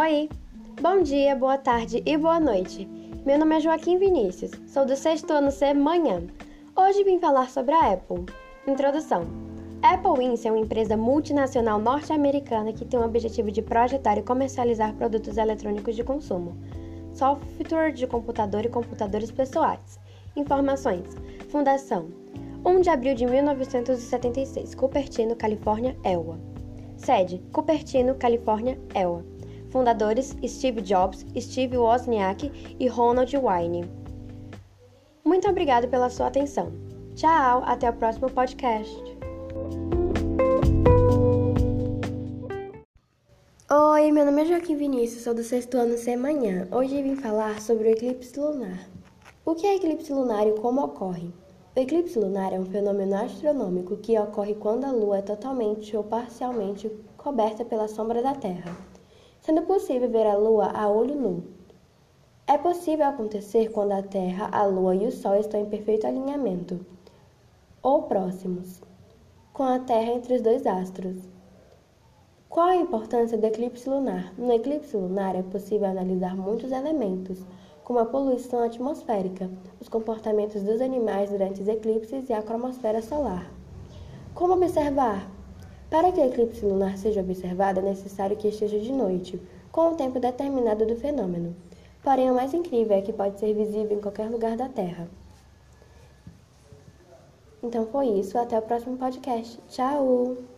Oi! Bom dia, boa tarde e boa noite. Meu nome é Joaquim Vinícius, sou do sexto ano C Manhã. Hoje vim falar sobre a Apple. Introdução: Apple Inc. é uma empresa multinacional norte-americana que tem o objetivo de projetar e comercializar produtos eletrônicos de consumo, software de computador e computadores pessoais. Informações: Fundação: 1 de abril de 1976, Cupertino, Califórnia, ELWA. Sede: Cupertino, Califórnia, ELWA. Fundadores: Steve Jobs, Steve Wozniak e Ronald Wayne. Muito obrigado pela sua atenção. Tchau, até o próximo podcast. Oi, meu nome é Joaquim Vinícius, sou do sexto ano C Manhã. Hoje vim falar sobre o eclipse lunar. O que é eclipse lunar e como ocorre? O eclipse lunar é um fenômeno astronômico que ocorre quando a Lua é totalmente ou parcialmente coberta pela sombra da Terra sendo possível ver a Lua a olho nu. É possível acontecer quando a Terra, a Lua e o Sol estão em perfeito alinhamento, ou próximos, com a Terra entre os dois astros. Qual a importância do eclipse lunar? No eclipse lunar é possível analisar muitos elementos, como a poluição atmosférica, os comportamentos dos animais durante os eclipses e a cromosfera solar. Como observar? Para que o eclipse lunar seja observado, é necessário que esteja de noite, com o tempo determinado do fenômeno. Porém, o mais incrível é que pode ser visível em qualquer lugar da Terra. Então foi isso, até o próximo podcast. Tchau!